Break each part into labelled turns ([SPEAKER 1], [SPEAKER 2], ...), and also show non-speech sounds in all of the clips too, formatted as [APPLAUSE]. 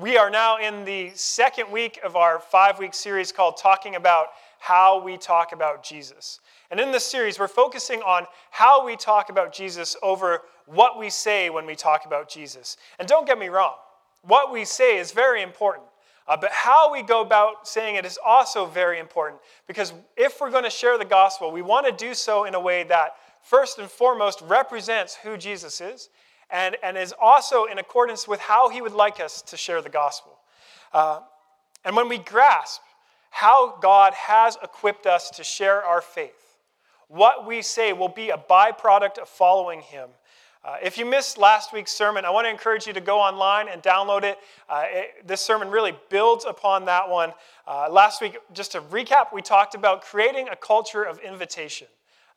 [SPEAKER 1] We are now in the second week of our five week series called Talking About How We Talk About Jesus. And in this series, we're focusing on how we talk about Jesus over what we say when we talk about Jesus. And don't get me wrong, what we say is very important. Uh, but how we go about saying it is also very important because if we're going to share the gospel, we want to do so in a way that first and foremost represents who Jesus is and, and is also in accordance with how he would like us to share the gospel. Uh, and when we grasp how God has equipped us to share our faith, what we say will be a byproduct of following him. Uh, if you missed last week's sermon, I want to encourage you to go online and download it. Uh, it this sermon really builds upon that one. Uh, last week, just to recap, we talked about creating a culture of invitation.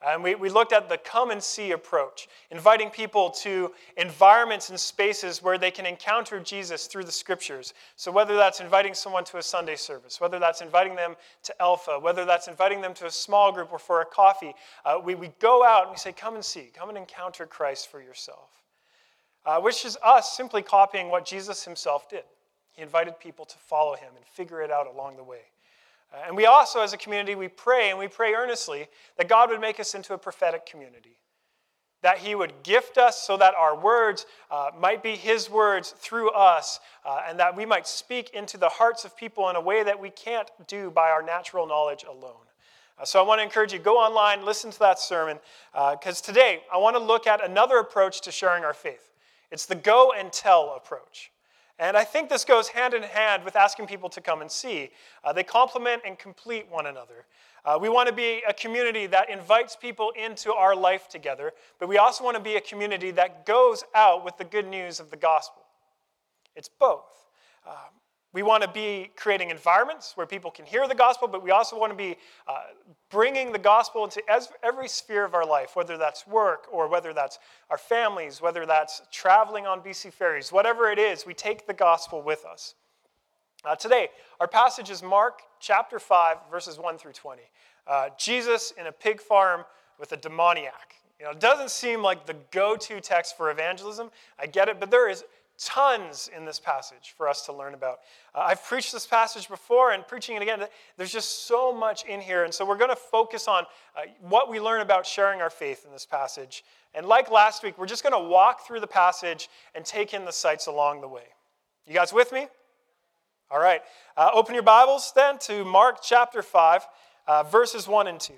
[SPEAKER 1] And we, we looked at the come and see approach, inviting people to environments and spaces where they can encounter Jesus through the scriptures. So, whether that's inviting someone to a Sunday service, whether that's inviting them to Alpha, whether that's inviting them to a small group or for a coffee, uh, we, we go out and we say, Come and see, come and encounter Christ for yourself. Uh, which is us simply copying what Jesus himself did. He invited people to follow him and figure it out along the way. Uh, and we also, as a community, we pray and we pray earnestly that God would make us into a prophetic community. That He would gift us so that our words uh, might be His words through us, uh, and that we might speak into the hearts of people in a way that we can't do by our natural knowledge alone. Uh, so I want to encourage you go online, listen to that sermon, because uh, today I want to look at another approach to sharing our faith. It's the go and tell approach. And I think this goes hand in hand with asking people to come and see. Uh, they complement and complete one another. Uh, we want to be a community that invites people into our life together, but we also want to be a community that goes out with the good news of the gospel. It's both. Um, we want to be creating environments where people can hear the gospel, but we also want to be uh, bringing the gospel into every sphere of our life, whether that's work or whether that's our families, whether that's traveling on BC ferries, whatever it is, we take the gospel with us. Uh, today, our passage is Mark chapter 5, verses 1 through 20. Uh, Jesus in a pig farm with a demoniac. You know, it doesn't seem like the go to text for evangelism. I get it, but there is tons in this passage for us to learn about. Uh, I've preached this passage before and preaching it again. There's just so much in here. And so we're going to focus on uh, what we learn about sharing our faith in this passage. And like last week, we're just going to walk through the passage and take in the sights along the way. You guys with me? All right. Uh, open your Bibles then to Mark chapter 5, uh, verses 1 and 2.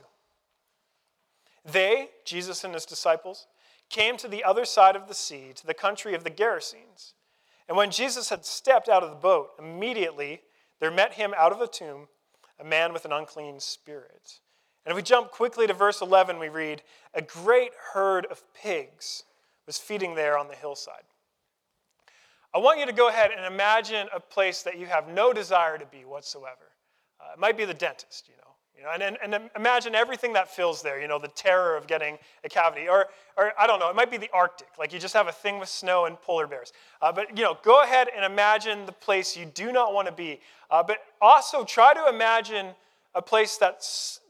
[SPEAKER 1] They, Jesus and his disciples, came to the other side of the sea, to the country of the Gerasenes. And when Jesus had stepped out of the boat, immediately there met him out of the tomb a man with an unclean spirit. And if we jump quickly to verse 11, we read, A great herd of pigs was feeding there on the hillside. I want you to go ahead and imagine a place that you have no desire to be whatsoever. Uh, it might be the dentist, you know. You know, and, and, and, imagine everything that fills there, you know, the terror of getting a cavity. Or, or, I don't know, it might be the Arctic. Like you just have a thing with snow and polar bears. Uh, but, you know, go ahead and imagine the place you do not want to be. Uh, but also try to imagine a place that,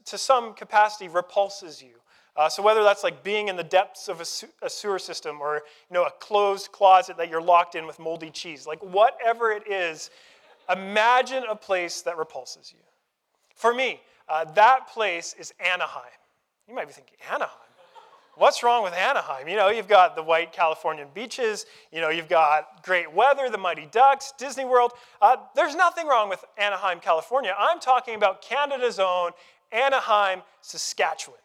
[SPEAKER 1] to some capacity, repulses you. Uh, so whether that's like being in the depths of a, su- a sewer system or, you know, a closed closet that you're locked in with moldy cheese, like whatever it is, imagine a place that repulses you. For me, uh, that place is Anaheim. You might be thinking, Anaheim? What's wrong with Anaheim? You know, you've got the white Californian beaches, you know, you've got great weather, the Mighty Ducks, Disney World. Uh, there's nothing wrong with Anaheim, California. I'm talking about Canada's own Annaheim, Saskatchewan.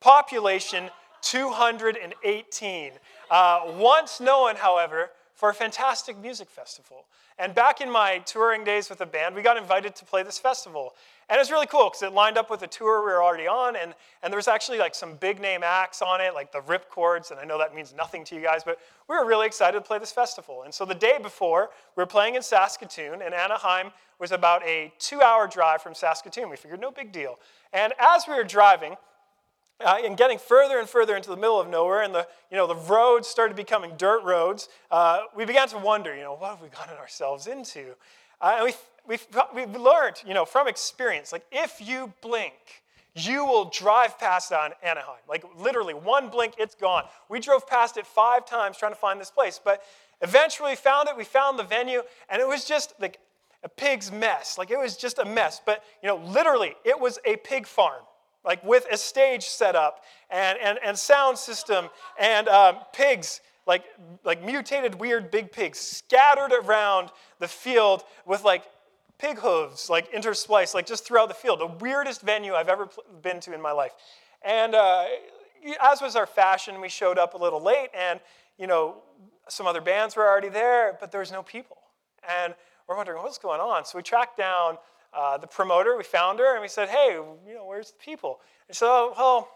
[SPEAKER 1] Population 218. Uh, once known, however, for a fantastic music festival. And back in my touring days with the band, we got invited to play this festival. And it was really cool because it lined up with a tour we were already on, and, and there was actually like some big name acts on it, like the Ripcords, and I know that means nothing to you guys, but we were really excited to play this festival. And so the day before, we were playing in Saskatoon, and Annaheim was about a two hour drive from Saskatoon. We figured no big deal. And as we were driving, uh, and getting further and further into the middle of nowhere, and the, you know, the roads started becoming dirt roads, uh, we began to wonder, you know, what have we gotten ourselves into? Uh, and we we've, we've learned, you know, from experience, like if you blink, you will drive past on Annaheim. Like literally, one blink, it's gone. We drove past it five times trying to find this place, but eventually found it. We found the venue, and it was just like a pig's mess. Like it was just a mess. But, you know, literally, it was a pig farm, like with a stage set up and, and, and sound system and um, pigs, like, like mutated, weird big pigs scattered around the field with like pig hooves, like interspliced, like just throughout the field. The weirdest venue I've ever been to in my life. And uh, as was our fashion, we showed up a little late, and you know, some other bands were already there, but there was no people. And we're wondering what's going on. So we tracked down uh, the promoter. We found her, and we said, "Hey, you know, where's the people?" And so, well,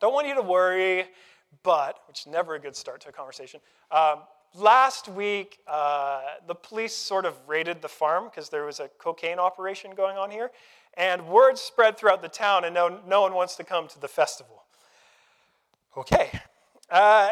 [SPEAKER 1] don't want you to worry, but which is never a good start to a conversation. Um, last week, uh, the police sort of raided the farm because there was a cocaine operation going on here, and word spread throughout the town, and no, no one wants to come to the festival. Okay. Uh,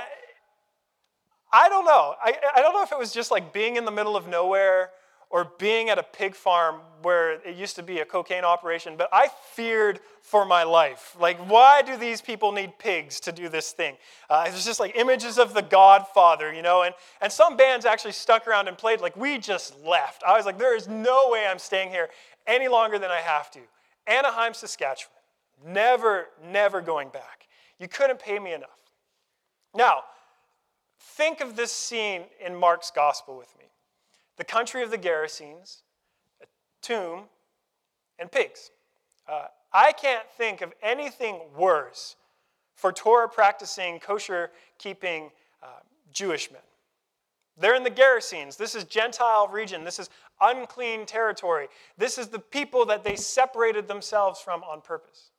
[SPEAKER 1] I don't know. I, I don't know if it was just like being in the middle of nowhere or being at a pig farm where it used to be a cocaine operation, but I feared for my life. Like, why do these people need pigs to do this thing? Uh, it was just like images of the Godfather, you know, and, and some bands actually stuck around and played. Like, we just left. I was like, there is no way I'm staying here any longer than I have to. Annaheim, Saskatchewan. Never, never going back. You couldn't pay me enough. Now, think of this scene in Mark's gospel with me the country of the Gerasenes, a tomb, and pigs. Uh, I can't think of anything worse for Torah practicing, kosher keeping uh, Jewish men. They're in the Gerasenes. This is Gentile region. This is unclean territory. This is the people that they separated themselves from on purpose.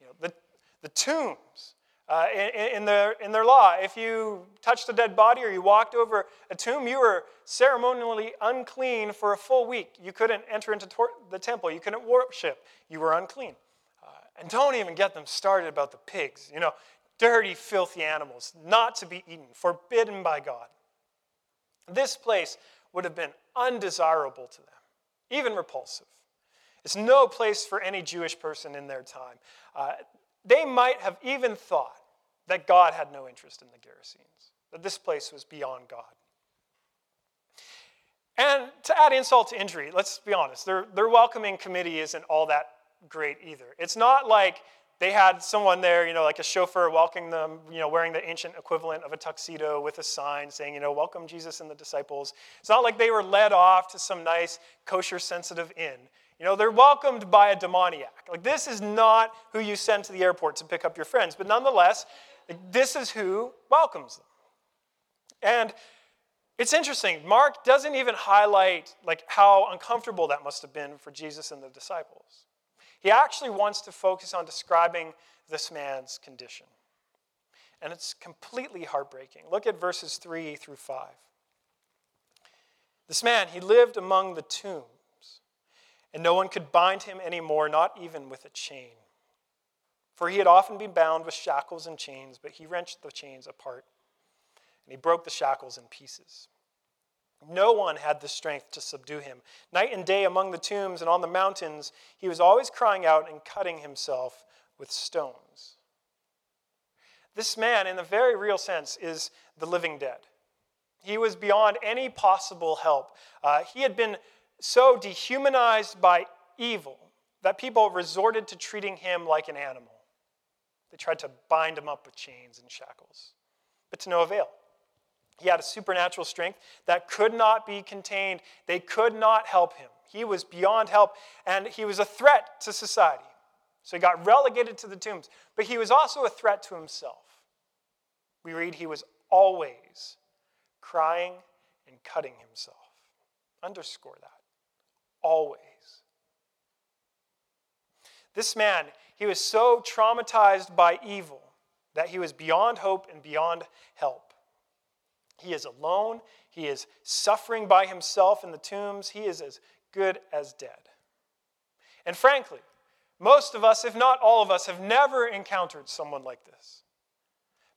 [SPEAKER 1] You know, the, the tombs uh, in, in, their, in their law, if you touched a dead body or you walked over a tomb, you were ceremonially unclean for a full week. You couldn't enter into tor- the temple. You couldn't worship. You were unclean. Uh, and don't even get them started about the pigs. You know, dirty, filthy animals, not to be eaten, forbidden by God. This place would have been undesirable to them, even repulsive. It's no place for any Jewish person in their time. Uh, they might have even thought that God had no interest in the Gerasenes, that this place was beyond God. And to add insult to injury, let's be honest, their, their welcoming committee isn't all that great either. It's not like they had someone there, you know, like a chauffeur welcoming them, you know, wearing the ancient equivalent of a tuxedo with a sign saying, you know, welcome Jesus and the disciples. It's not like they were led off to some nice kosher sensitive inn. You know, they're welcomed by a demoniac. Like, this is not who you send to the airport to pick up your friends, but nonetheless, this is who welcomes them. And it's interesting, Mark doesn't even highlight like how uncomfortable that must have been for Jesus and the disciples. He actually wants to focus on describing this man's condition. And it's completely heartbreaking. Look at verses 3 through 5. This man, he lived among the tombs, and no one could bind him anymore, not even with a chain. For he had often been bound with shackles and chains, but he wrenched the chains apart, and he broke the shackles in pieces. No one had the strength to subdue him. Night and day among the tombs and on the mountains, he was always crying out and cutting himself with stones. This man, in a very real sense, is the living dead. He was beyond any possible help. Uh, he had been so dehumanized by evil that people resorted to treating him like an animal. They tried to bind him up with chains and shackles, but to no avail. He had a supernatural strength that could not be contained. They could not help him. He was beyond help, and he was a threat to society. So he got relegated to the tombs, but he was also a threat to himself. We read he was always crying and cutting himself. Underscore that. Always. This man, he was so traumatized by evil that he was beyond hope and beyond help. He is alone. He is suffering by himself in the tombs. He is as good as dead. And frankly, most of us, if not all of us, have never encountered someone like this.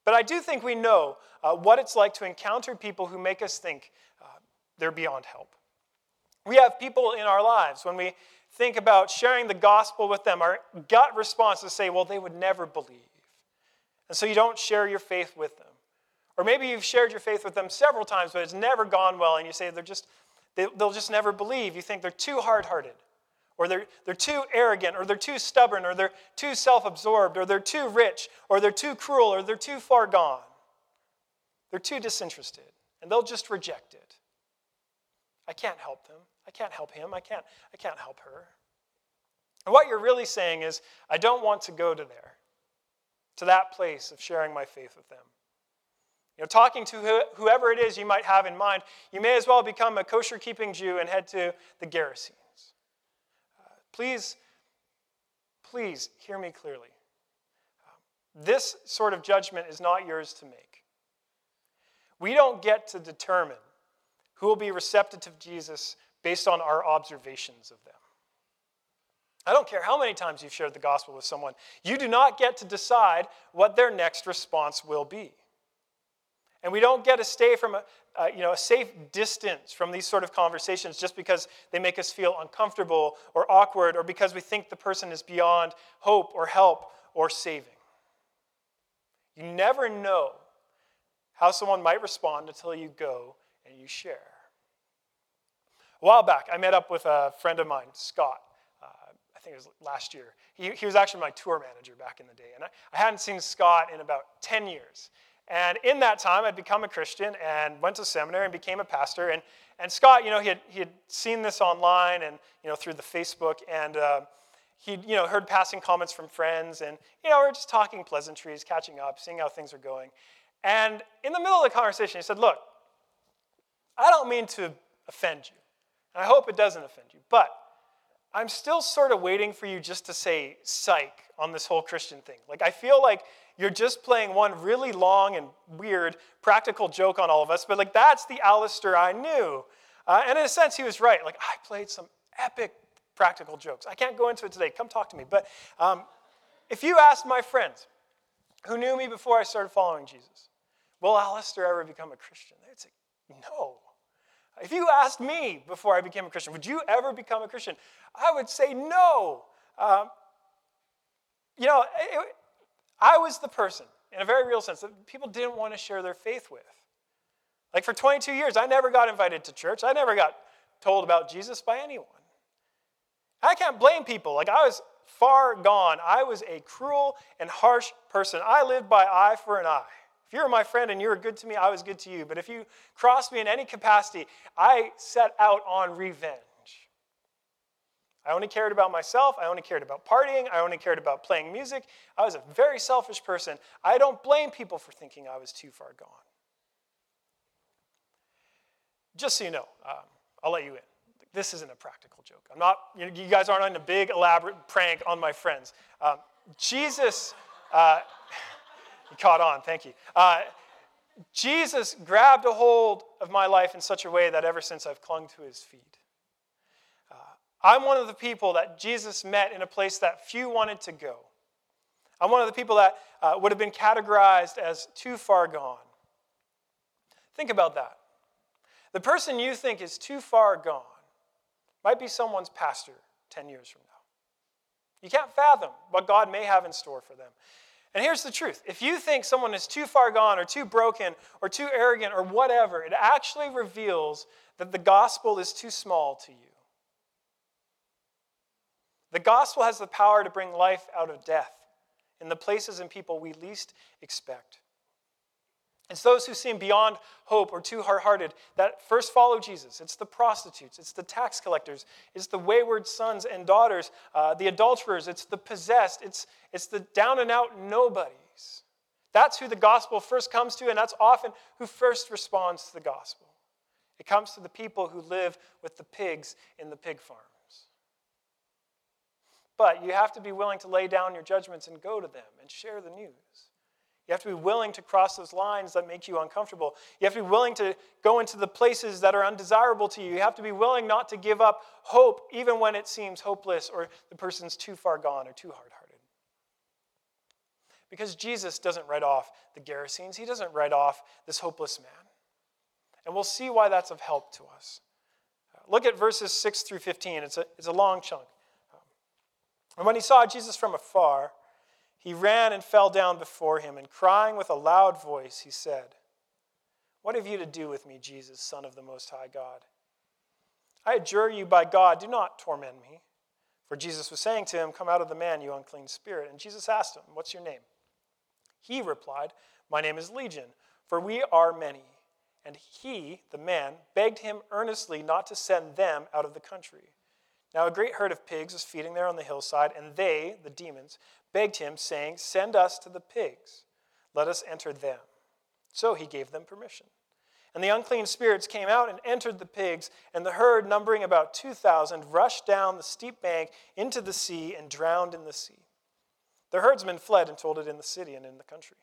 [SPEAKER 1] But I do think we know uh, what it's like to encounter people who make us think uh, they're beyond help. We have people in our lives when we think about sharing the gospel with them, our gut response is to say, well, they would never believe. And so you don't share your faith with them. Or maybe you've shared your faith with them several times, but it's never gone well, and you say they're just, they, will just never believe. You think they're too hard hearted, or they're, they're too arrogant, or they're too stubborn, or they're too self absorbed, or they're too rich, or they're too cruel, or they're too far gone. They're too disinterested, and they'll just reject it. I can't help them. I can't help him. I can't, I can't help her. And what you're really saying is, I don't want to go to there, to that place of sharing my faith with them. You know, talking to whoever it is you might have in mind, you may as well become a kosher keeping Jew and head to the Gerasenes. Uh, please, please hear me clearly. Uh, this sort of judgment is not yours to make. We don't get to determine who will be receptive to Jesus based on our observations of them. I don't care how many times you've shared the gospel with someone, you do not get to decide what their next response will be. And we don't get to stay from a, uh, you know, a safe distance from these sort of conversations just because they make us feel uncomfortable or awkward or because we think the person is beyond hope or help or saving. You never know how someone might respond until you go and you share. A while back, I met up with a friend of mine, Scott. Uh, I think it was last year. He, he was actually my tour manager back in the day. And I, I hadn't seen Scott in about 10 years. And in that time, I'd become a Christian and went to seminary and became a pastor. And, and Scott, you know, he had, he had seen this online and, you know, through the Facebook. And uh, he'd, you know, heard passing comments from friends. And, you know, we are just talking pleasantries, catching up, seeing how things are going. And in the middle of the conversation, he said, Look, I don't mean to offend you. And I hope it doesn't offend you. But I'm still sort of waiting for you just to say psych on this whole Christian thing. Like, I feel like you're just playing one really long and weird practical joke on all of us, but like that's the Alistair I knew. Uh, and in a sense, he was right. Like, I played some epic practical jokes. I can't go into it today. Come talk to me. But um, if you asked my friends who knew me before I started following Jesus, will Alistair ever become a Christian? They'd say, no. If you asked me before I became a Christian, would you ever become a Christian? I would say no. Um, you know, it, I was the person, in a very real sense, that people didn't want to share their faith with. Like for 22 years, I never got invited to church. I never got told about Jesus by anyone. I can't blame people. Like I was far gone. I was a cruel and harsh person. I lived by eye for an eye. If you were my friend and you were good to me, I was good to you. But if you crossed me in any capacity, I set out on revenge. I only cared about myself. I only cared about partying. I only cared about playing music. I was a very selfish person. I don't blame people for thinking I was too far gone. Just so you know, um, I'll let you in. This isn't a practical joke. I'm not, you, guys aren't on a big, elaborate prank on my friends. Um, Jesus, uh, you caught on, thank you. Uh, Jesus grabbed a hold of my life in such a way that ever since I've clung to his feet. I'm one of the people that Jesus met in a place that few wanted to go. I'm one of the people that uh, would have been categorized as too far gone. Think about that. The person you think is too far gone might be someone's pastor 10 years from now. You can't fathom what God may have in store for them. And here's the truth if you think someone is too far gone or too broken or too arrogant or whatever, it actually reveals that the gospel is too small to you. The gospel has the power to bring life out of death in the places and people we least expect. It's those who seem beyond hope or too hard hearted that first follow Jesus. It's the prostitutes, it's the tax collectors, it's the wayward sons and daughters, uh, the adulterers, it's the possessed, it's, it's the down and out nobodies. That's who the gospel first comes to, and that's often who first responds to the gospel. It comes to the people who live with the pigs in the pig farms. But you have to be willing to lay down your judgments and go to them and share the news. You have to be willing to cross those lines that make you uncomfortable. You have to be willing to go into the places that are undesirable to you. You have to be willing not to give up hope even when it seems hopeless or the person's too far gone or too hard hearted. Because Jesus doesn't write off the Gerasenes, he doesn't write off this hopeless man. And we'll see why that's of help to us. Look at verses 6 through 15. It's a, it's a long chunk. Um, and when he saw Jesus from afar, he ran and fell down before him, and crying with a loud voice, he said, What have you to do with me, Jesus, Son of the Most High God? I adjure you by God, do not torment me. For Jesus was saying to him, Come out of the man, you unclean spirit. And Jesus asked him, What's your name? He replied, My name is Legion, for we are many. And he, the man, begged him earnestly not to send them out of the country. Now a great herd of pigs was feeding there on the hillside, and they, the demons, begged him, saying, Send us to the pigs, let us enter them. So he gave them permission. And the unclean spirits came out and entered the pigs, and the herd, numbering about 2,000, rushed down the steep bank into the sea and drowned in the sea. The herdsmen fled and told it in the city and in the country.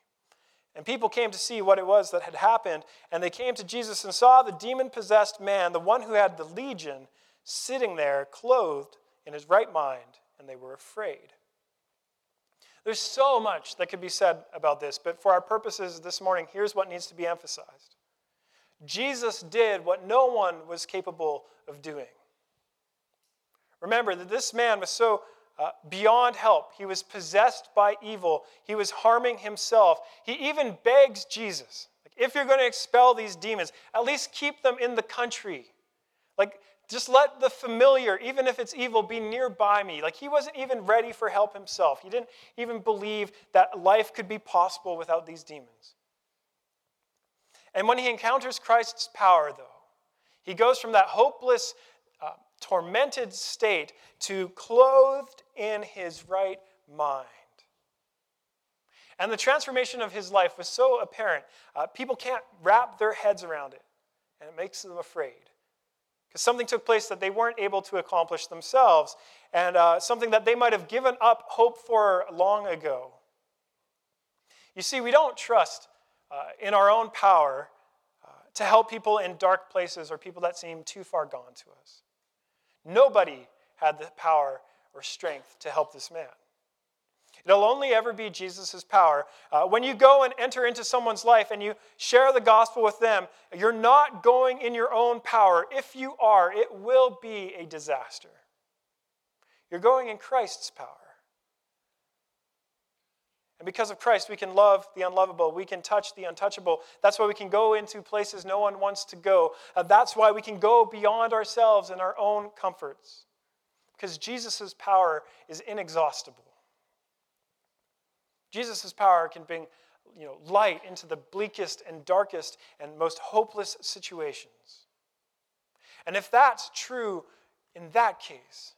[SPEAKER 1] And people came to see what it was that had happened, and they came to Jesus and saw the demon possessed man, the one who had the legion, sitting there, clothed in his right mind, and they were afraid. There's so much that could be said about this, but for our purposes this morning, here's what needs to be emphasized Jesus did what no one was capable of doing. Remember that this man was so uh, beyond help. He was possessed by evil. He was harming himself. He even begs Jesus, like, if you're going to expel these demons, at least keep them in the country. Like, just let the familiar, even if it's evil, be nearby me. Like, he wasn't even ready for help himself. He didn't even believe that life could be possible without these demons. And when he encounters Christ's power, though, he goes from that hopeless, uh, tormented state to clothed in his right mind. And the transformation of his life was so apparent, uh, people can't wrap their heads around it, and it makes them afraid. Because something took place that they weren't able to accomplish themselves, and uh, something that they might have given up hope for long ago. You see, we don't trust uh, in our own power uh, to help people in dark places or people that seem too far gone to us. Nobody had the power or strength to help this man. It'll only ever be Jesus' power. Uh, when you go and enter into someone's life and you share the gospel with them, you're not going in your own power. If you are, it will be a disaster. You're going in Christ's power. And because of Christ, we can love the unlovable. We can touch the untouchable. That's why we can go into places no one wants to go. Uh, that's why we can go beyond ourselves and our own comforts. Because Jesus' power is inexhaustible. Jesus' power can bring you know, light into the bleakest and darkest and most hopeless situations. And if that's true in that case,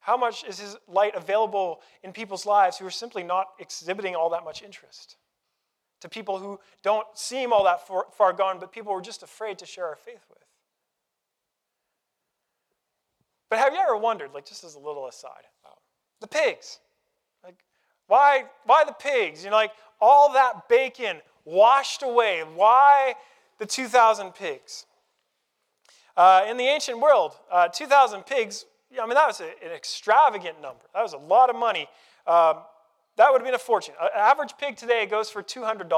[SPEAKER 1] how much is his light available in people's lives who are simply not exhibiting all that much interest? To people who don't seem all that far, far gone, but people we're just afraid to share our faith with. But have you ever wondered, like just as a little aside, um, the pigs? Why, why the pigs? You know, like all that bacon washed away. Why the 2,000 pigs? Uh, in the ancient world, uh, 2,000 pigs I mean, that was a, an extravagant number. That was a lot of money. Um, that would have been a fortune. An average pig today goes for $200.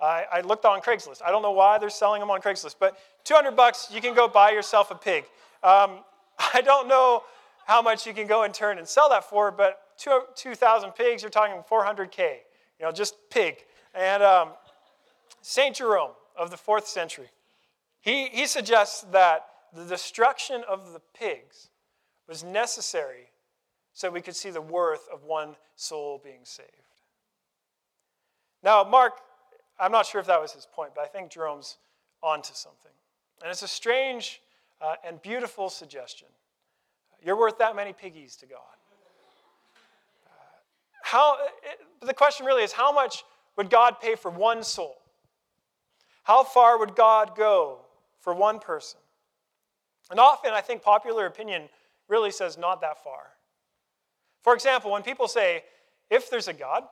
[SPEAKER 1] I, I looked on Craigslist. I don't know why they're selling them on Craigslist, but 200 bucks, you can go buy yourself a pig. Um, [LAUGHS] I don't know how much you can go and turn and sell that for, but 2,000 pigs, you're talking 400K, you know, just pig. And um, St. Jerome of the fourth century, he, he suggests that the destruction of the pigs was necessary so we could see the worth of one soul being saved. Now, Mark, I'm not sure if that was his point, but I think Jerome's onto something. And it's a strange uh, and beautiful suggestion. You're worth that many piggies to God. How, it, the question really is how much would God pay for one soul? How far would God go for one person? And often, I think popular opinion really says not that far. For example, when people say, if there's a God,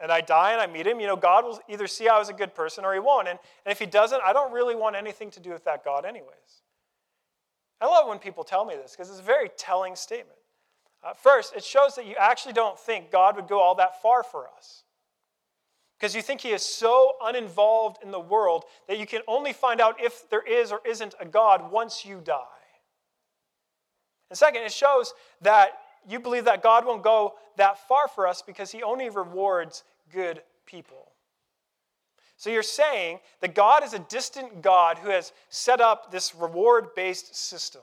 [SPEAKER 1] and I die and I meet him, you know, God will either see I was a good person or he won't. And, and if he doesn't, I don't really want anything to do with that God, anyways. I love when people tell me this because it's a very telling statement. Uh, first, it shows that you actually don't think God would go all that far for us. Because you think he is so uninvolved in the world that you can only find out if there is or isn't a God once you die. And second, it shows that you believe that God won't go that far for us because he only rewards good people. So you're saying that God is a distant God who has set up this reward based system.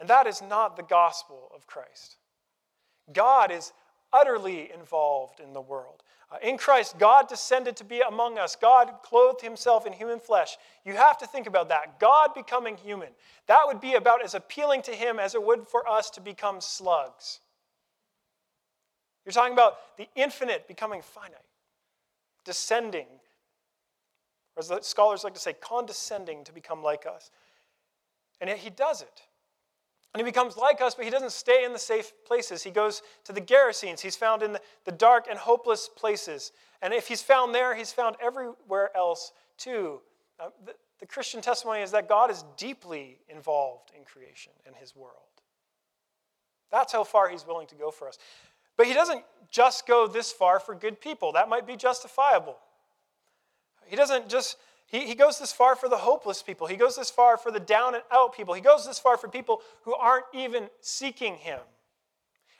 [SPEAKER 1] And that is not the gospel of Christ. God is utterly involved in the world. Uh, in Christ, God descended to be among us. God clothed himself in human flesh. You have to think about that. God becoming human. That would be about as appealing to him as it would for us to become slugs. You're talking about the infinite becoming finite, descending, or as scholars like to say, condescending to become like us. And yet he does it. And he becomes like us, but he doesn't stay in the safe places. He goes to the Gerasenes. He's found in the, dark and hopeless places. And if he's found there, he's found everywhere else too. Uh, the, the Christian testimony is that God is deeply involved in creation and his world. That's how far he's willing to go for us. But he doesn't just go this far for good people. That might be justifiable. He doesn't just he, he goes this far for the hopeless people. He goes this far for the down and out people. He goes this far for people who aren't even seeking him.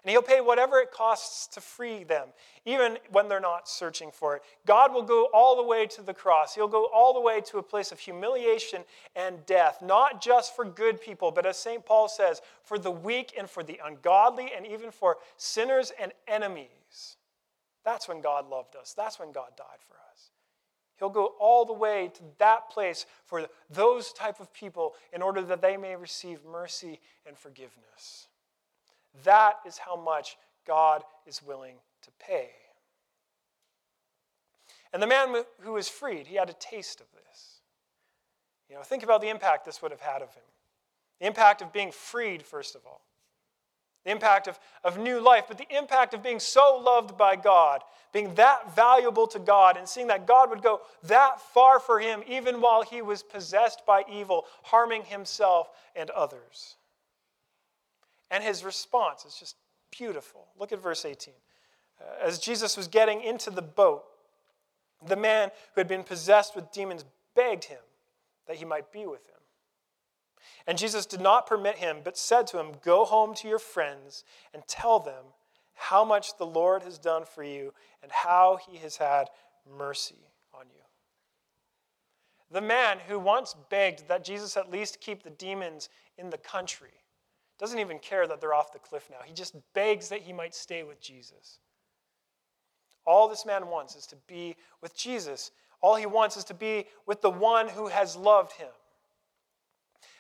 [SPEAKER 1] And he'll pay whatever it costs to free them, even when they're not searching for it. God will go all the way to the cross. He'll go all the way to a place of humiliation and death, not just for good people, but as St. Paul says, for the weak and for the ungodly, and even for sinners and enemies. That's when God loved us. That's when God died for us. He'll go all the way to that place for those type of people in order that they may receive mercy and forgiveness. That is how much God is willing to pay. And the man who was freed, he had a taste of this. You know, think about the impact this would have had of him. The impact of being freed, first of all the impact of, of new life, but the impact of being so loved by God, being that valuable to God, and seeing that God would go that far for him, even while he was possessed by evil, harming himself and others. And his response is just beautiful. Look at verse 18. Uh, as Jesus was getting into the boat, the man who had been possessed with demons begged him that he might be with him. And Jesus did not permit him, but said to him, Go home to your friends and tell them how much the Lord has done for you and how he has had mercy on you. The man who once begged that Jesus at least keep the demons in the country doesn't even care that they're off the cliff now. He just begs that he might stay with Jesus. All this man wants is to be with Jesus. All he wants is to be with the one who has loved him.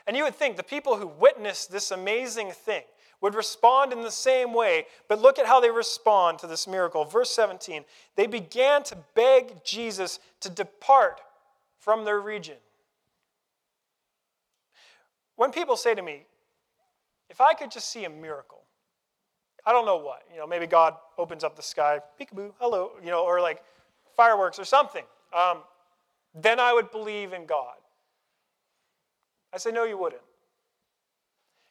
[SPEAKER 1] And you would think the people who witnessed this amazing thing would respond in the same way, but look at how they respond to this miracle. Verse 17 they began to beg Jesus to depart from their region. When people say to me, if I could just see a miracle, I don't know what, you know, maybe God opens up the sky, peekaboo, hello, you know, or like fireworks or something, um, then I would believe in God. I say, no, you wouldn't.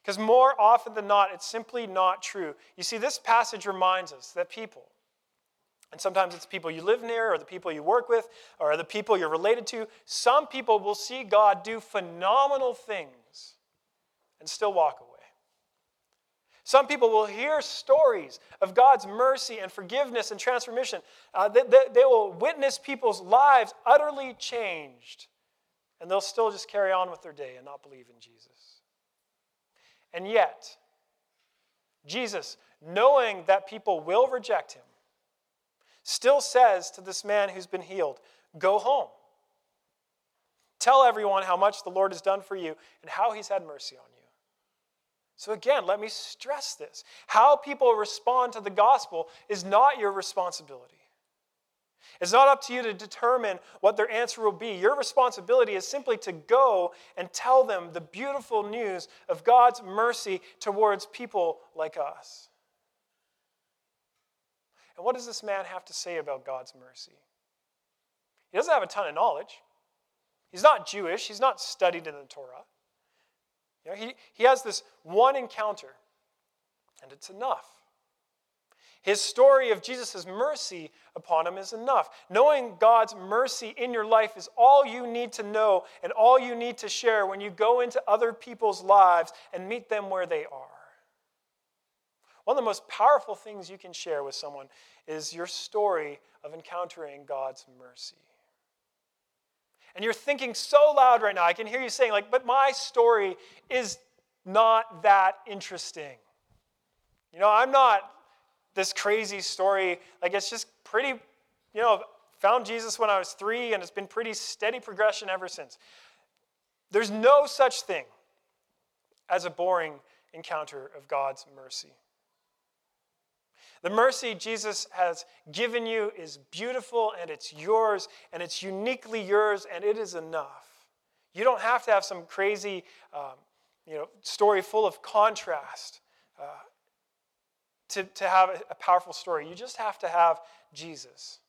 [SPEAKER 1] Because more often than not, it's simply not true. You see, this passage reminds us that people, and sometimes it's people you live near, or the people you work with, or the people you're related to, some people will see God do phenomenal things and still walk away. Some people will hear stories of God's mercy and forgiveness and transformation. Uh, they, they, they will witness people's lives utterly changed and they'll still just carry on with their day and not believe in Jesus. And yet, Jesus, knowing that people will reject him, still says to this man who's been healed, Go home. Tell everyone how much the Lord has done for you and how he's had mercy on you. So, again, let me stress this. How people respond to the gospel is not your responsibility. It's not up to you to determine what their answer will be. Your responsibility is simply to go and tell them the beautiful news of God's mercy towards people like us. And what does this man have to say about God's mercy? He doesn't have a ton of knowledge. He's not Jewish, he's not studied in the Torah. You know, he, he has this one encounter, and it's enough. His story of Jesus' mercy upon him is enough. Knowing God's mercy in your life is all you need to know and all you need to share when you go into other people's lives and meet them where they are. One of the most powerful things you can share with someone is your story of encountering God's mercy. And you're thinking so loud right now, I can hear you saying, like, but my story is not that interesting. You know, I'm not this crazy story. Like, it's just pretty, you know, found Jesus when I was three, and it's been pretty steady progression ever since. There's no such thing as a boring encounter of God's mercy. The mercy Jesus has given you is beautiful and it's yours and it's uniquely yours and it is enough. You don't have to have some crazy um, you know, story full of contrast uh, to, to have a, powerful story. You just have to have Jesus.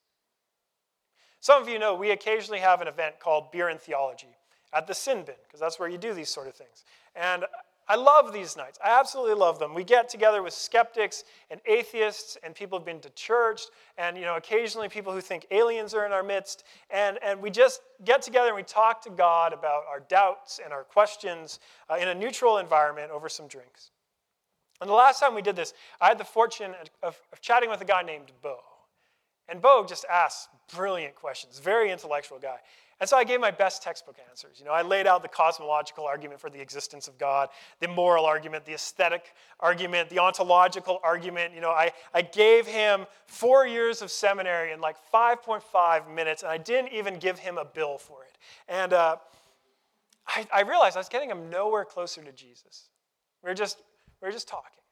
[SPEAKER 1] Some of you know we occasionally have an event called Beer and Theology at the Sin Bin, because that's where you do these sort of things. And I love these nights. I absolutely love them. We get together with skeptics and atheists and people who've been to church and you know occasionally people who think aliens are in our midst and, and we just get together and we talk to God about our doubts and our questions uh, in a neutral environment over some drinks. And the last time we did this, I had the fortune of, of chatting with a guy named Bo. And Bo just asks brilliant questions, very intellectual guy. And so I gave my best textbook answers. You know, I laid out the cosmological argument for the existence of God, the moral argument, the aesthetic argument, the ontological argument. You know, I, I gave him four years of seminary in like 5.5 minutes, and I didn't even give him a bill for it. And uh, I, I realized I was getting him nowhere closer to Jesus. We were just, we were just talking.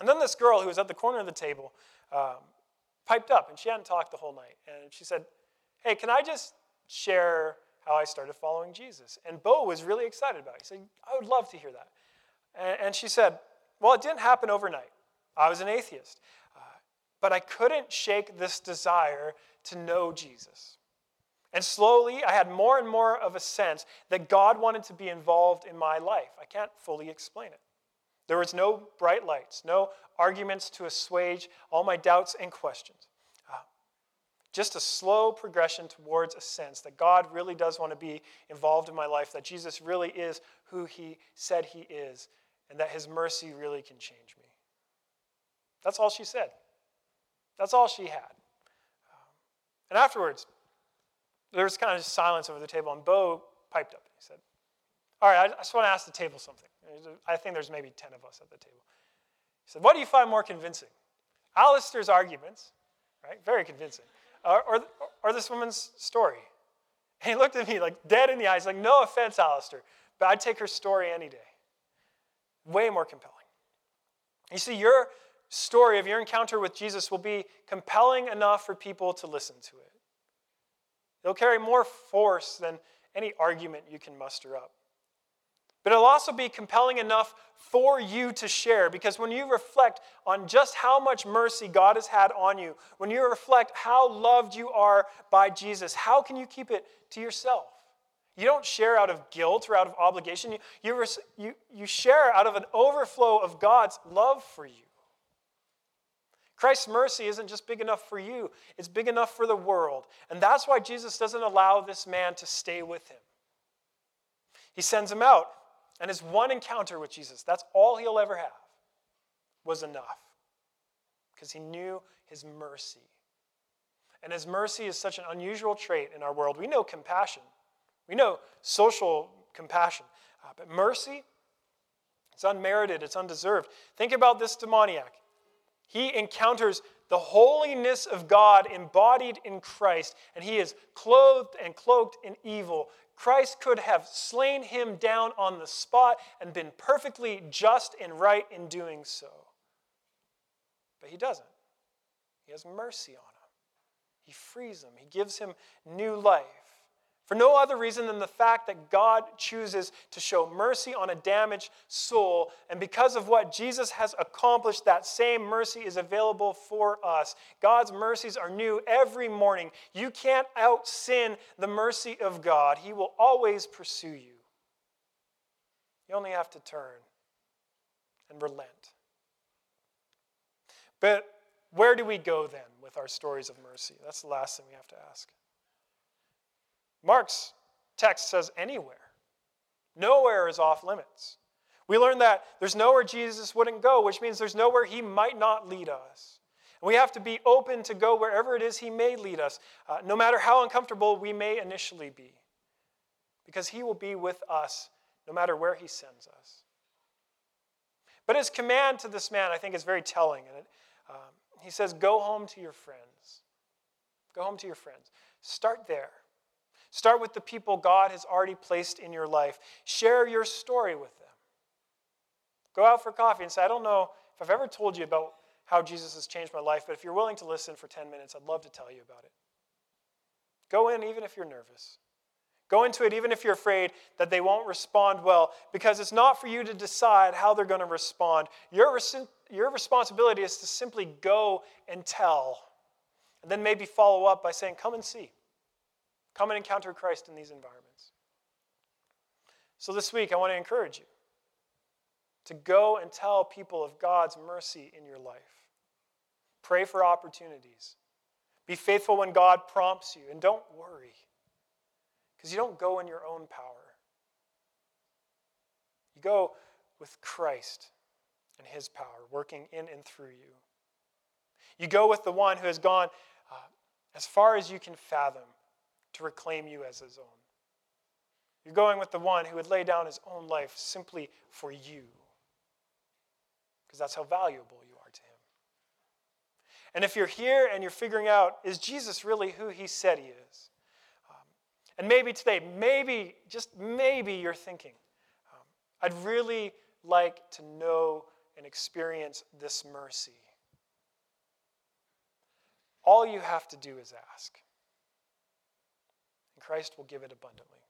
[SPEAKER 1] And then this girl who was at the corner of the table um, piped up, and she hadn't talked the whole night. And she said, Hey, can I just share how I started following Jesus. And Bo was really excited about it. He said, I would love to hear that. And, and she said, Well, it didn't happen overnight. I was an atheist. Uh, but I couldn't shake this desire to know Jesus. And slowly, I had more and more of a sense that God wanted to be involved in my life. I can't fully explain it. There was no bright lights, no arguments to assuage all my doubts and questions just a slow progression towards a sense that God really does want to be involved in my life, that Jesus really is who he said he is, and that his mercy really can change me. That's all she said. That's all she had. Um, and afterwards, there was kind of silence over the table, and Bo piped up. All right, I just want to ask the table something. I think there's maybe 10 of us at the table. He said, What do you find more convincing? Alistair's arguments, right? Very convincing or, or, or this woman's story. And he looked at me like dead in the eyes, like, no offense, Alistair, but I'd take her story any day. Way more compelling. You see, your story of your encounter with Jesus will be compelling enough for people to listen to it. It'll carry more force than any argument you can muster up. But it'll also be compelling enough for you to share because when you reflect on just how much mercy God has had on you, when you reflect how loved you are by Jesus, how can you keep it to yourself? You don't share out of guilt or out of obligation. You, you, you, you share out of an overflow of God's love for you. Christ's mercy isn't just big enough for you, it's big enough for the world. And that's why Jesus doesn't allow this man to stay with him. He sends him out and his one encounter with Jesus, that's all he'll ever have, was enough. Because he knew his mercy. And his mercy is such an unusual trait in our world. We know compassion, we know social compassion. Uh, but mercy, it's unmerited, it's undeserved. Think about this demoniac. He encounters the holiness of God embodied in Christ, and he is clothed and cloaked in evil. Christ could have slain him down on the spot and been perfectly just and right in doing so. But he doesn't. He has mercy on him, he frees him, he gives him new life. For no other reason than the fact that God chooses to show mercy on a damaged soul. And because of what Jesus has accomplished, that same mercy is available for us. God's mercies are new every morning. You can't out sin the mercy of God, He will always pursue you. You only have to turn and relent. But where do we go then with our stories of mercy? That's the last thing we have to ask. Mark's text says anywhere. Nowhere is off limits. We learn that there's nowhere Jesus wouldn't go, which means there's nowhere he might not lead us. And we have to be open to go wherever it is he may lead us, uh, no matter how uncomfortable we may initially be, because he will be with us no matter where he sends us. But his command to this man, I think, is very telling. And it, um, he says, Go home to your friends. Go home to your friends. Start there. Start with the people God has already placed in your life. Share your story with them. Go out for coffee and say, I don't know if I've ever told you about how Jesus has changed my life, but if you're willing to listen for 10 minutes, I'd love to tell you about it. Go in even if you're nervous. Go into it even if you're afraid that they won't respond well, because it's not for you to decide how they're going to respond. Your, res- your responsibility is to simply go and tell, and then maybe follow up by saying, Come and see. Come and encounter Christ in these environments. So this week, I want to encourage you to go and tell people of God's mercy in your life. Pray for opportunities. Be faithful when God prompts you, and don't worry because you don't go in your own power. You go with Christ and his power working in and through you. You go with the one who has gone uh, as far as you can fathom to reclaim you as his own. You're going with the one who would lay down his own life simply for you, because that's how valuable you are to him. And if you're here and you're figuring out, is Jesus really who he said he is? And maybe today, maybe, just maybe you're thinking, um, I'd really like to know and experience this mercy. All you have to do is ask, Christ will give it abundantly.